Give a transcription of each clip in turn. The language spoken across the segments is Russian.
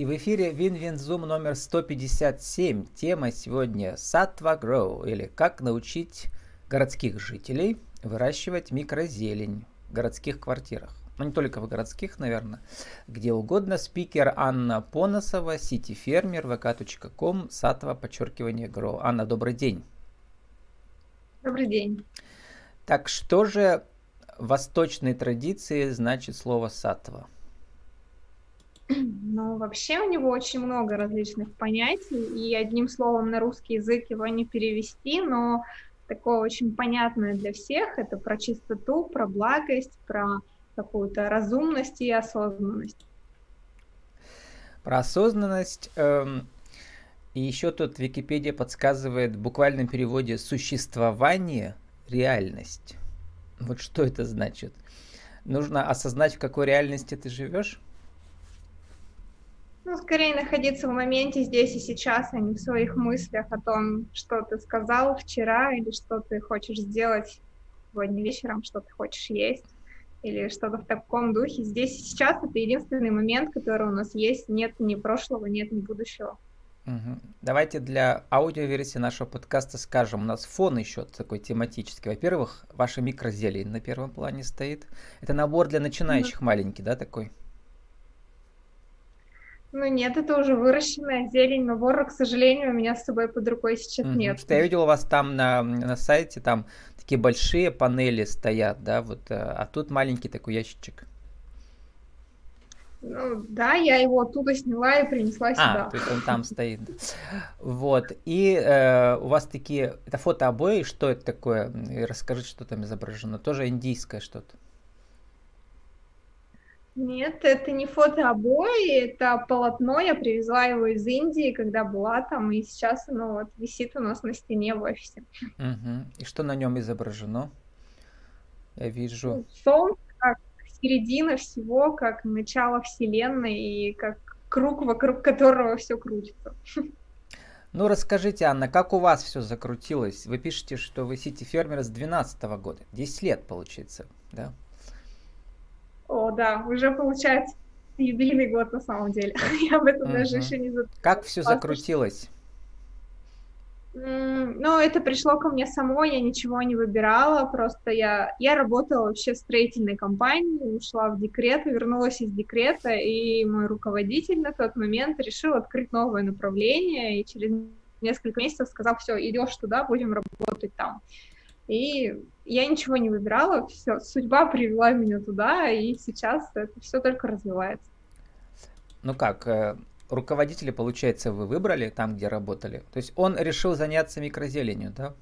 И в эфире WinWinZoom номер 157. Тема сегодня Сатва Grow, или как научить городских жителей выращивать микрозелень в городских квартирах. Ну, не только в городских, наверное, где угодно. Спикер Анна Поносова, сити-фермер, vk.com, Сатва, подчеркивание Grow. Анна, добрый день. Добрый день. Так что же в восточной традиции значит слово сатва? Ну, вообще у него очень много различных понятий, и одним словом на русский язык его не перевести, но такое очень понятное для всех. Это про чистоту, про благость, про какую-то разумность и осознанность. Про осознанность. Эм, и еще тут Википедия подсказывает в буквальном переводе существование, реальность. Вот что это значит? Нужно осознать, в какой реальности ты живешь? Ну, скорее находиться в моменте здесь и сейчас, а не в своих мыслях о том, что ты сказал вчера или что ты хочешь сделать сегодня вечером, что ты хочешь есть или что-то в таком духе. Здесь и сейчас это единственный момент, который у нас есть. Нет ни прошлого, нет ни будущего. Угу. Давайте для аудиоверсии нашего подкаста скажем, у нас фон еще такой тематический. Во-первых, ваша микрозелень на первом плане стоит. Это набор для начинающих угу. маленький, да, такой? Ну нет, это уже выращенная зелень, но вора, к сожалению, у меня с собой под рукой сейчас mm-hmm. нет. Что я видел у вас там на, на сайте, там такие большие панели стоят, да, вот, э, а тут маленький такой ящичек. Ну, да, я его оттуда сняла и принесла а, сюда. А, то есть он там стоит. Вот. И э, у вас такие... Это фотообои, что это такое? Расскажите, что там изображено. Тоже индийское что-то. Нет, это не фотообои, это полотно. Я привезла его из Индии, когда была там, и сейчас оно вот висит у нас на стене в офисе. Угу. И что на нем изображено? Я вижу. Ну, солнце, как середина всего, как начало Вселенной и как круг, вокруг которого все крутится. Ну, расскажите, Анна, как у вас все закрутилось? Вы пишете, что вы сити-фермер с 2012 года. 10 лет, получается, да? О, да, уже получается юбилейный год на самом деле. Я об этом угу. даже еще не задумалась. Как все закрутилось? Ну, это пришло ко мне само, я ничего не выбирала, просто я, я работала вообще в строительной компании, ушла в декрет, вернулась из декрета, и мой руководитель на тот момент решил открыть новое направление, и через несколько месяцев сказал, все, идешь туда, будем работать там. И я ничего не выбирала, все, судьба привела меня туда, и сейчас это все только развивается. Ну как, э, руководителя, получается, вы выбрали там, где работали? То есть он решил заняться микрозеленью, да?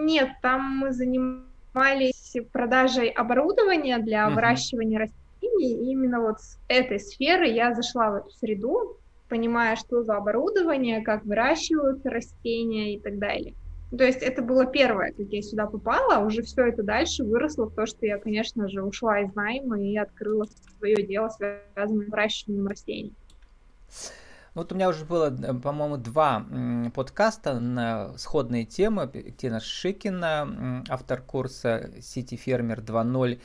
Нет, там мы занимались продажей оборудования для угу. выращивания растений, и именно вот с этой сферы я зашла в эту среду, понимая, что за оборудование, как выращиваются растения и так далее. То есть это было первое, как я сюда попала, а уже все это дальше выросло в то, что я, конечно же, ушла из найма и открыла свое дело, связанное с выращиванием растений. Вот у меня уже было, э, по-моему, два подкаста на сходные темы. Тина Шикина, автор курса City Фермер 2.0,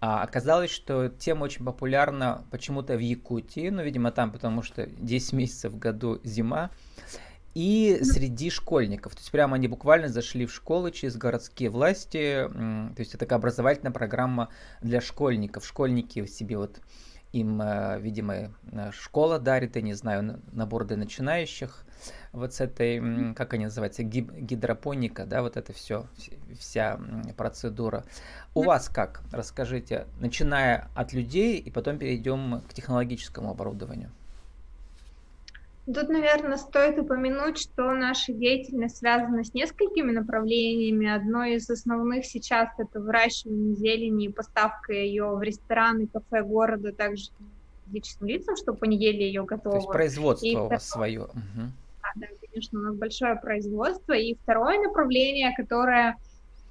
а оказалось, что тема очень популярна почему-то в Якутии, ну, видимо, там, потому что 10 месяцев в году зима и среди школьников. То есть прямо они буквально зашли в школы через городские власти. То есть это такая образовательная программа для школьников. Школьники себе вот им, э, видимо, э, школа дарит, я не знаю, набор для начинающих. Вот с этой, как они называются, гидропоника, да, вот это все, вся процедура. У вас как? Расскажите, начиная от людей и потом перейдем к технологическому оборудованию. Тут, наверное, стоит упомянуть, что наша деятельность связана с несколькими направлениями. Одно из основных сейчас это выращивание зелени и поставка ее в рестораны, кафе города, также физическим лицам, чтобы они ели ее готовую. То есть производство и у вас свое. Угу. Да, да, конечно, у нас большое производство. И второе направление, которое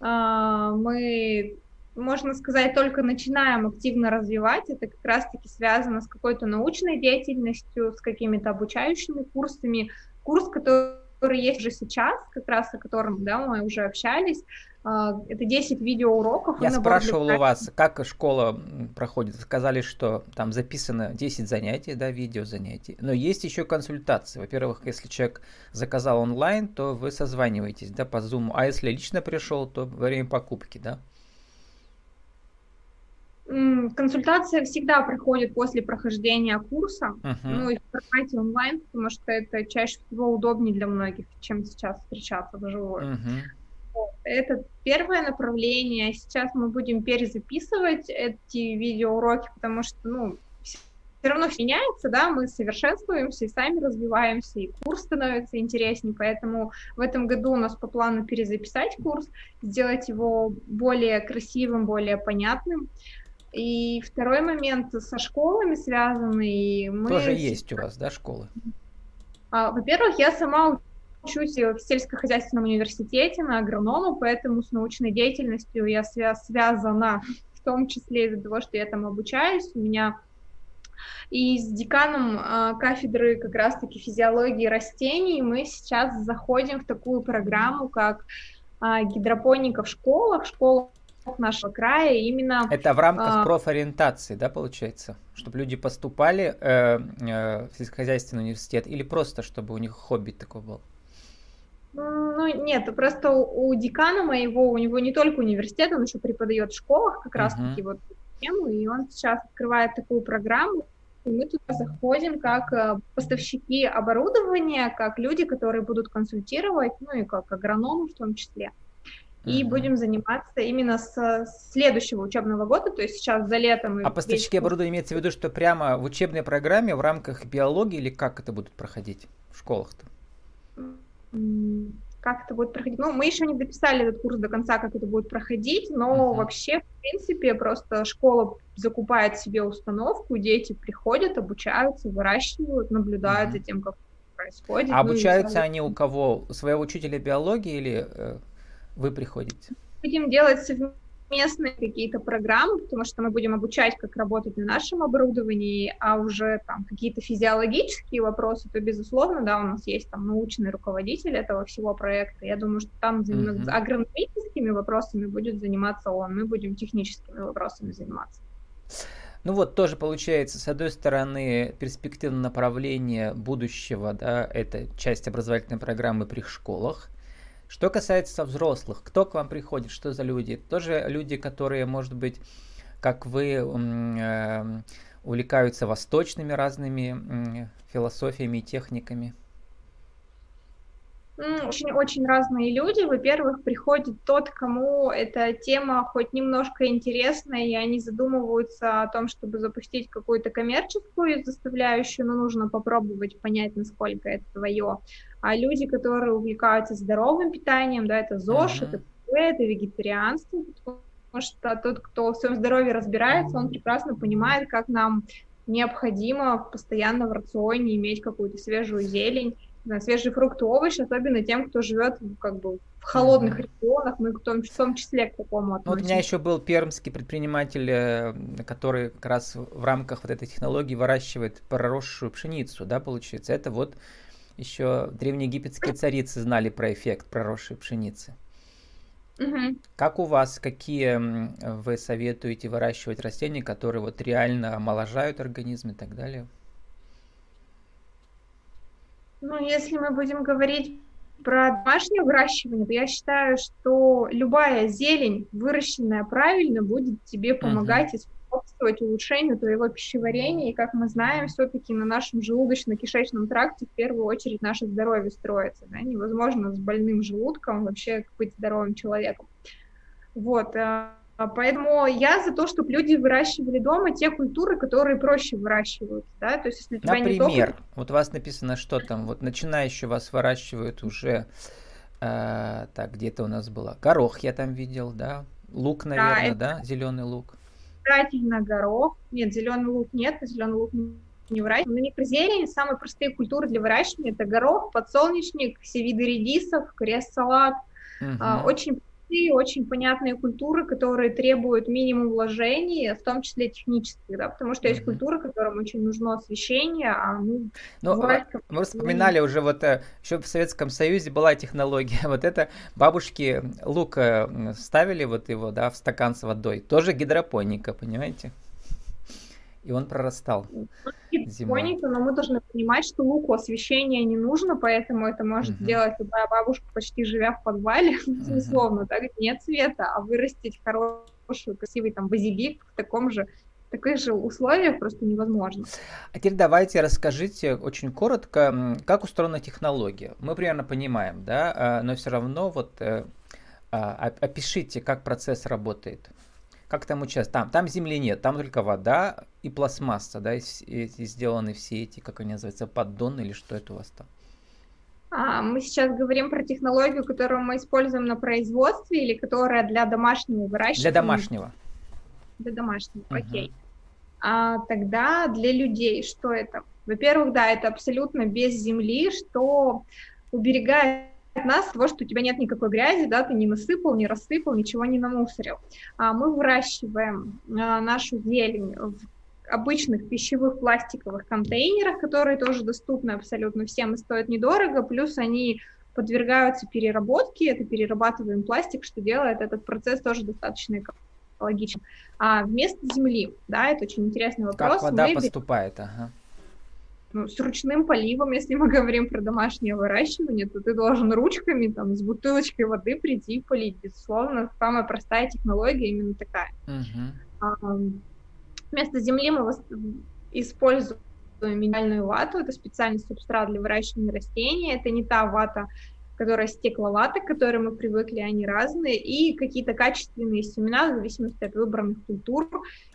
э, мы можно сказать, только начинаем активно развивать. Это как раз-таки связано с какой-то научной деятельностью, с какими-то обучающими курсами. Курс, который который есть уже сейчас, как раз о котором да, мы уже общались, а, это 10 видеоуроков. Я спрашивал у вас, как школа проходит. Сказали, что там записано 10 занятий, да, видео занятий. Но есть еще консультации. Во-первых, если человек заказал онлайн, то вы созваниваетесь, да, по Zoom. А если лично пришел, то во время покупки, да? Консультация всегда проходит после прохождения курса, uh-huh. ну и в формате онлайн, потому что это чаще всего удобнее для многих, чем сейчас встречаться вживую. Uh-huh. Это первое направление. Сейчас мы будем перезаписывать эти видеоуроки, потому что, ну, все равно меняется, да, мы совершенствуемся и сами развиваемся, и курс становится интереснее, поэтому в этом году у нас по плану перезаписать курс, сделать его более красивым, более понятным. И второй момент со школами связанный. Мы... Тоже есть у вас, да, школы? А, во-первых, я сама учусь в сельскохозяйственном университете на агронома, поэтому с научной деятельностью я свя- связана в том числе из-за того, что я там обучаюсь. У меня и с деканом э, кафедры как раз-таки физиологии растений мы сейчас заходим в такую программу, как э, гидропоника в школах, школа нашего края именно... Это в рамках а... профориентации, да, получается? Чтобы люди поступали э, э, в сельскохозяйственный университет или просто, чтобы у них хобби такое было? Ну, нет, просто у, у декана моего, у него не только университет, он еще преподает в школах как раз-таки uh-huh. вот тему, и он сейчас открывает такую программу, и мы туда заходим как э, поставщики оборудования, как люди, которые будут консультировать, ну и как агрономы в том числе и mm-hmm. будем заниматься именно с следующего учебного года, то есть сейчас за летом. А поставщики оборудования имеется в виду, что прямо в учебной программе в рамках биологии или как это будут проходить в школах-то? Как это будет проходить? Ну, мы еще не дописали этот курс до конца, как это будет проходить, но uh-huh. вообще, в принципе, просто школа закупает себе установку, дети приходят, обучаются, выращивают, наблюдают uh-huh. за тем, как происходит. А ну, обучаются они у кого? У своего учителя биологии или э, вы приходите? Будем делать совместные какие-то программы, потому что мы будем обучать, как работать на нашем оборудовании, а уже там какие-то физиологические вопросы, то, безусловно, да, у нас есть там научный руководитель этого всего проекта. Я думаю, что там uh-huh. агрономическими вопросами будет заниматься он, мы будем техническими вопросами заниматься. Ну вот тоже получается, с одной стороны, перспективное направление будущего, да, это часть образовательной программы при школах, что касается взрослых, кто к вам приходит, что за люди? Тоже люди, которые, может быть, как вы, э, увлекаются восточными разными философиями и техниками? Очень-очень разные люди. Во-первых, приходит тот, кому эта тема хоть немножко интересна, и они задумываются о том, чтобы запустить какую-то коммерческую заставляющую, но нужно попробовать понять, насколько это твое. А люди, которые увлекаются здоровым питанием, да, это ЗОЖ, uh-huh. это это вегетарианство, потому что тот, кто в своем здоровье разбирается, он прекрасно понимает, как нам необходимо постоянно в рационе иметь какую-то свежую зелень, свежие фрукты, овощи, особенно тем, кто живет как бы в холодных mm-hmm. регионах, мы в том, в том числе к такому относимся. Ну, вот у меня еще был пермский предприниматель, э, который как раз в рамках вот этой технологии выращивает проросшую пшеницу, да, получается. Это вот еще древнеегипетские царицы знали про эффект проросшей пшеницы. Угу. Как у вас, какие вы советуете выращивать растения, которые вот реально омоложают организм и так далее? Ну, если мы будем говорить про домашнее выращивание, то я считаю, что любая зелень, выращенная правильно, будет тебе помогать uh-huh. Способствовать улучшению твоего пищеварения. И, как мы знаем, все-таки на нашем желудочно-кишечном тракте в первую очередь наше здоровье строится. Да? Невозможно с больным желудком вообще быть здоровым человеком. Вот. А, поэтому я за то, чтобы люди выращивали дома те культуры, которые проще выращивают. Да? То есть, если у Например, не вот у вас написано, что там, вот начинающие вас выращивают уже, э, так, где-то у нас было, горох я там видел, да, лук, наверное, да, это... да? зеленый лук. Обязательно горох. Нет, зеленый лук нет, зеленый лук не выращиваем. На микрозелени самые простые культуры для выращивания это горох, подсолнечник, все виды редисов, крест-салат. Угу. Очень простые, очень понятные культуры, которые требуют минимум вложений, в том числе технических, да, потому что есть mm-hmm. культуры, которым очень нужно освещение, а ну... Ну, бывает, мы вспоминали уже вот э, еще в Советском Союзе была технология, вот это бабушки лук э, ставили вот его, да, в стакан с водой, тоже гидропоника, понимаете? И он прорастал. Зимой. но мы должны понимать, что луку освещения не нужно, поэтому это может uh-huh. сделать любая бабушка, почти живя в подвале, uh-huh. условно, так, нет света, а вырастить хороший, красивый там базилик в таком же в таких же условиях просто невозможно. А теперь давайте расскажите очень коротко, как устроена технология. Мы примерно понимаем, да, а, но все равно вот э, а, опишите, как процесс работает. Как там участвует? Там, там земли нет, там только вода и пластмасса, да, и, и, и сделаны все эти, как они называются, поддоны или что это у вас там? А, мы сейчас говорим про технологию, которую мы используем на производстве или которая для домашнего выращивания? Для домашнего. Для домашнего, угу. окей. А, тогда для людей что это? Во-первых, да, это абсолютно без земли, что уберегает нас того, что у тебя нет никакой грязи, да, ты не насыпал, не рассыпал, ничего не намусорил. А мы выращиваем а, нашу зелень в обычных пищевых пластиковых контейнерах, которые тоже доступны абсолютно всем и стоят недорого, плюс они подвергаются переработке, это перерабатываем пластик, что делает этот процесс тоже достаточно экологичным. А вместо земли, да, это очень интересный вопрос. Как вода мы... поступает, ага ну, с ручным поливом, если мы говорим про домашнее выращивание, то ты должен ручками там с бутылочкой воды прийти и полить. Безусловно, самая простая технология именно такая. Uh-huh. А, вместо земли мы используем минеральную вату, это специальный субстрат для выращивания растений, это не та вата, которая стекловата, к которой мы привыкли, они разные, и какие-то качественные семена, в зависимости от выбранных культур,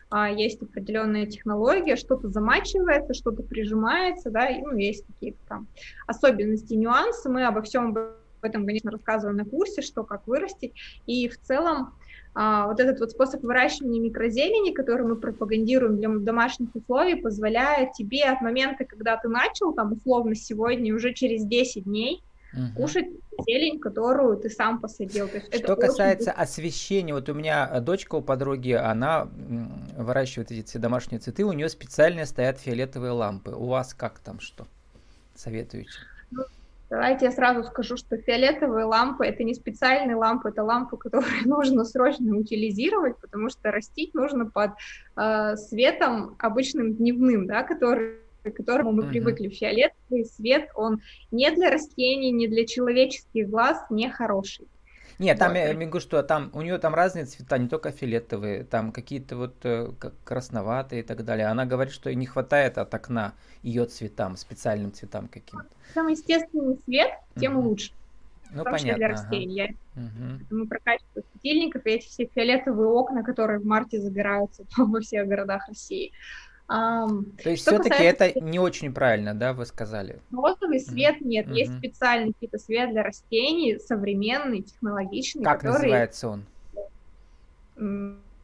а, есть определенная технология, что-то замачивается, что-то прижимается, да, и, ну, есть какие-то там особенности, нюансы, мы обо всем об этом, конечно, рассказываем на курсе, что, как вырастить, и в целом а, вот этот вот способ выращивания микрозелени, который мы пропагандируем для домашних условий, позволяет тебе от момента, когда ты начал, там, условно, сегодня, уже через 10 дней, угу. кушать зелень, которую ты сам посадил. То есть Что касается очень... освещения, вот у меня э, дочка у подруги, она выращивает эти домашние цветы, у нее специально стоят фиолетовые лампы. У вас как там что? Советуете? Давайте я сразу скажу, что фиолетовые лампы это не специальные лампы, это лампы, которые нужно срочно утилизировать, потому что растить нужно под э, светом обычным дневным, да, который к которому мы uh-huh. привыкли. Фиолетовый свет, он не для растений, не для человеческих глаз не хороший. Нет, там я могу, что там у нее там разные цвета, не только фиолетовые, там какие-то вот э, красноватые и так далее. Она говорит, что не хватает от окна ее цветам, специальным цветам каким-то. Чем естественный свет, тем угу. лучше. Ну, понятно. для растений. Ага. Угу. Мы про качество светильников и эти все фиолетовые окна, которые в марте загораются во всех городах России. То есть все-таки касается... это не очень правильно, да, вы сказали? Розовый свет mm-hmm. нет, mm-hmm. есть специальный какой-то свет для растений, современный, технологичный. Как который... называется он?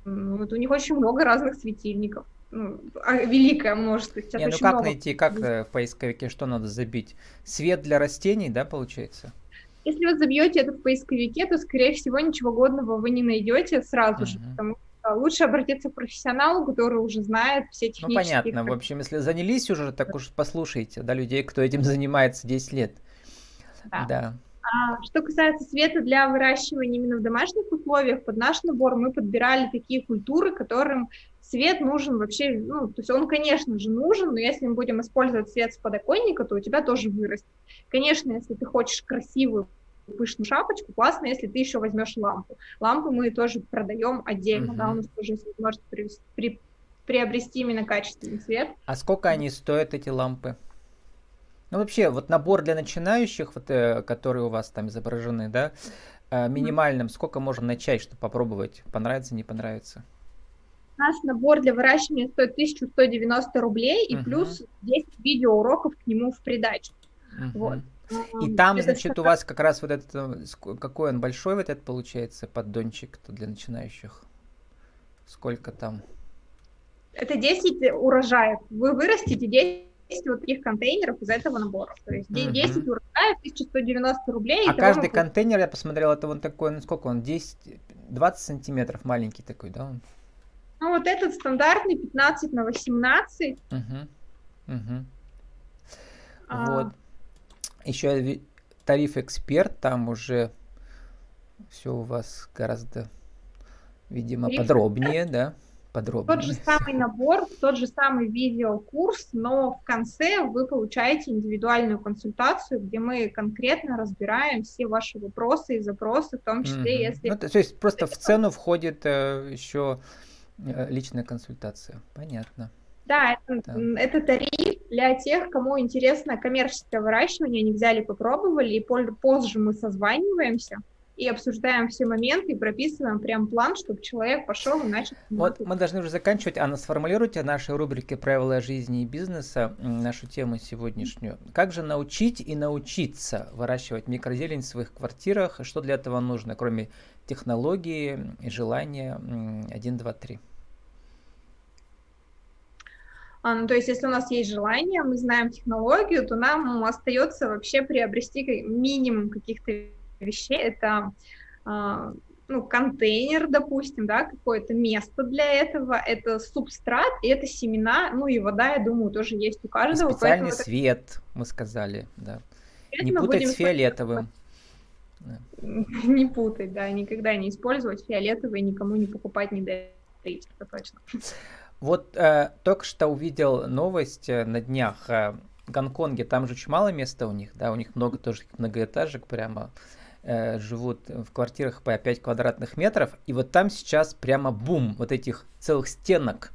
Вот у них очень много разных светильников. Ну, а, великое множество. Сейчас не, ну как много... найти, как э, в поисковике, что надо забить? Свет для растений, да, получается? Если вы забьете это в поисковике, то, скорее всего, ничего годного вы не найдете сразу uh-huh. же, потому а, лучше обратиться к профессионалу, который уже знает все ну, технические... Ну, понятно. В общем, если занялись уже, так уж послушайте, да, людей, кто этим занимается 10 лет. Да. да. А, что касается света для выращивания именно в домашних условиях, под наш набор мы подбирали такие культуры, которым свет нужен вообще, ну, то есть он, конечно же, нужен, но если мы будем использовать свет с подоконника, то у тебя тоже вырастет. Конечно, если ты хочешь красивую пышную шапочку, классно, если ты еще возьмешь лампу. Лампу мы тоже продаем отдельно, uh-huh. да, у нас тоже есть возможность при, при, приобрести именно качественный цвет. А сколько они стоят, эти лампы? Ну, вообще, вот набор для начинающих, вот, э, которые у вас там изображены, да, э, минимальным, сколько можно начать, чтобы попробовать, понравится, не понравится? Наш набор для выращивания стоит 1190 рублей, и uh-huh. плюс 10 видеоуроков к нему в придачу. Uh-huh. Вот. И там, значит, у вас как раз вот этот, э, какой он большой вот этот получается поддончик-то для начинающих? Сколько там? Это 10 урожаев. Вы вырастите 10 вот таких контейнеров из этого набора. То есть uh-huh. 10 урожаев, 1190 рублей. А каждый контейнер, я посмотрел, это вот такой, ну сколько он, 10, 20 сантиметров маленький такой, да? Ну вот этот стандартный 15 на 18. Угу. Угу. А... Вот. Еще тариф эксперт, там уже все у вас гораздо, видимо, тариф подробнее, эксперт. да? Подробнее. Тот же самый набор, тот же самый видеокурс, но в конце вы получаете индивидуальную консультацию, где мы конкретно разбираем все ваши вопросы и запросы, в том числе, mm-hmm. если... Ну, то, то есть просто в цену входит э, еще Э, личная консультация. Понятно. Да, это, да, это тариф для тех, кому интересно коммерческое выращивание, они взяли, попробовали, и позже мы созваниваемся и обсуждаем все моменты, и прописываем прям план, чтобы человек пошел и начал. Вот мы должны уже заканчивать. Анна, сформулируйте нашей рубрике «Правила жизни и бизнеса» нашу тему сегодняшнюю. Как же научить и научиться выращивать микрозелень в своих квартирах? Что для этого нужно, кроме технологии и желания 1, 2, 3? А, ну, то есть, если у нас есть желание, мы знаем технологию, то нам остается вообще приобрести минимум каких-то вещей. Это а, ну, контейнер, допустим, да, какое-то место для этого, это субстрат, и это семена, ну и вода, я думаю, тоже есть у каждого. Специальный свет, это... мы сказали, да. Не путать с фиолетовым. Не путать, да, никогда не использовать фиолетовый, никому не покупать, не дарить, это точно. Вот э, только что увидел новость э, на днях. Э, в Гонконге, там же очень мало места у них, да, у них много тоже многоэтажек прямо э, живут в квартирах по 5 квадратных метров, и вот там сейчас прямо бум вот этих целых стенок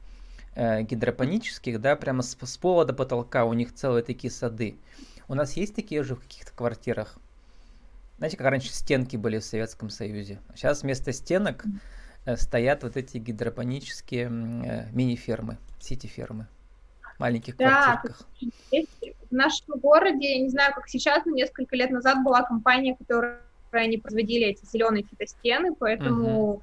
э, гидропонических, да, прямо с, с пола до потолка у них целые такие сады. У нас есть такие же в каких-то квартирах? Знаете, как раньше стенки были в Советском Союзе? Сейчас вместо стенок Э, стоят вот эти гидропонические э, мини-фермы, сити-фермы маленьких да, квартирках. В нашем городе, я не знаю, как сейчас, но несколько лет назад была компания, которая они производили эти зеленые фитостены, поэтому угу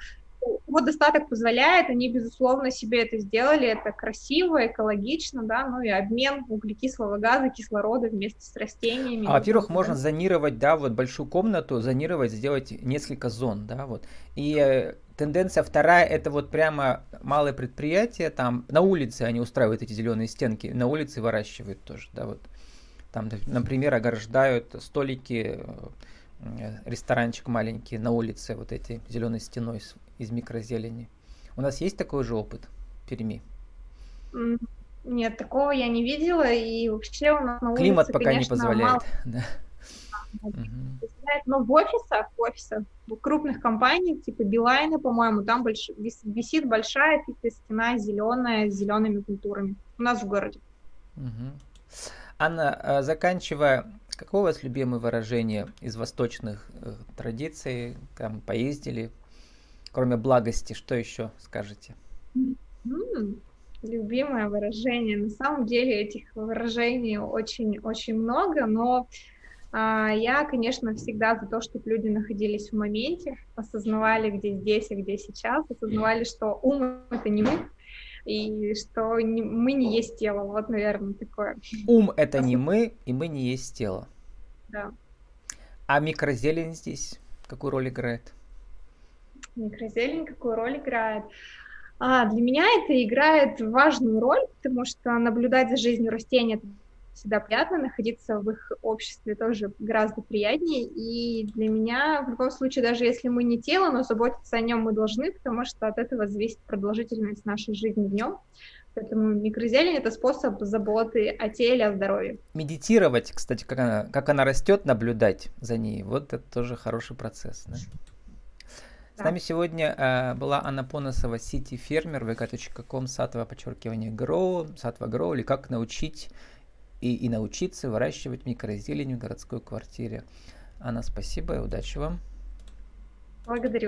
вот достаток позволяет, они, безусловно, себе это сделали, это красиво, экологично, да, ну и обмен углекислого газа, кислорода вместе с растениями. А, во-первых, можно зонировать, да, вот большую комнату, зонировать, сделать несколько зон, да, вот. И э, тенденция вторая, это вот прямо малое предприятие, там на улице они устраивают эти зеленые стенки, на улице выращивают тоже, да, вот. Там, например, ограждают столики, э, ресторанчик маленький на улице вот этой зеленой стеной из микрозелени. У нас есть такой же опыт в Перми? Нет, такого я не видела, и вообще у нас на улице, Климат пока конечно, не позволяет. Мало... Да. Но в офисах, в офисах, в крупных компаниях, типа Билайна, по-моему, там больш... висит большая стена зеленая с зелеными культурами. У нас в городе. Угу. Анна, а заканчивая, какое у вас любимое выражение из восточных э, традиций? Там поездили, Кроме благости, что еще скажете? любимое выражение. На самом деле этих выражений очень-очень много, но а, я, конечно, всегда за то, чтобы люди находились в моменте, осознавали, где здесь и где сейчас, осознавали, что ум — это не мы, и что не, мы не есть тело. Вот, наверное, такое. Ум — это не мы, и мы не есть тело. Да. А микрозелень здесь какую роль играет? Микрозелень какую роль играет? А, для меня это играет важную роль, потому что наблюдать за жизнью растений это всегда приятно, находиться в их обществе тоже гораздо приятнее. И для меня, в любом случае, даже если мы не тело, но заботиться о нем мы должны, потому что от этого зависит продолжительность нашей жизни в нем. Поэтому микрозелень это способ заботы о теле, о здоровье. Медитировать, кстати, как она, как она растет, наблюдать за ней. Вот это тоже хороший процесс. Да? С нами сегодня э, была Анна Поносова, сити фермер, vk.com, сатва, подчеркивание, grow, сатва grow, или как научить и, и научиться выращивать микрозелень в городской квартире. Анна, спасибо и удачи вам. Благодарю.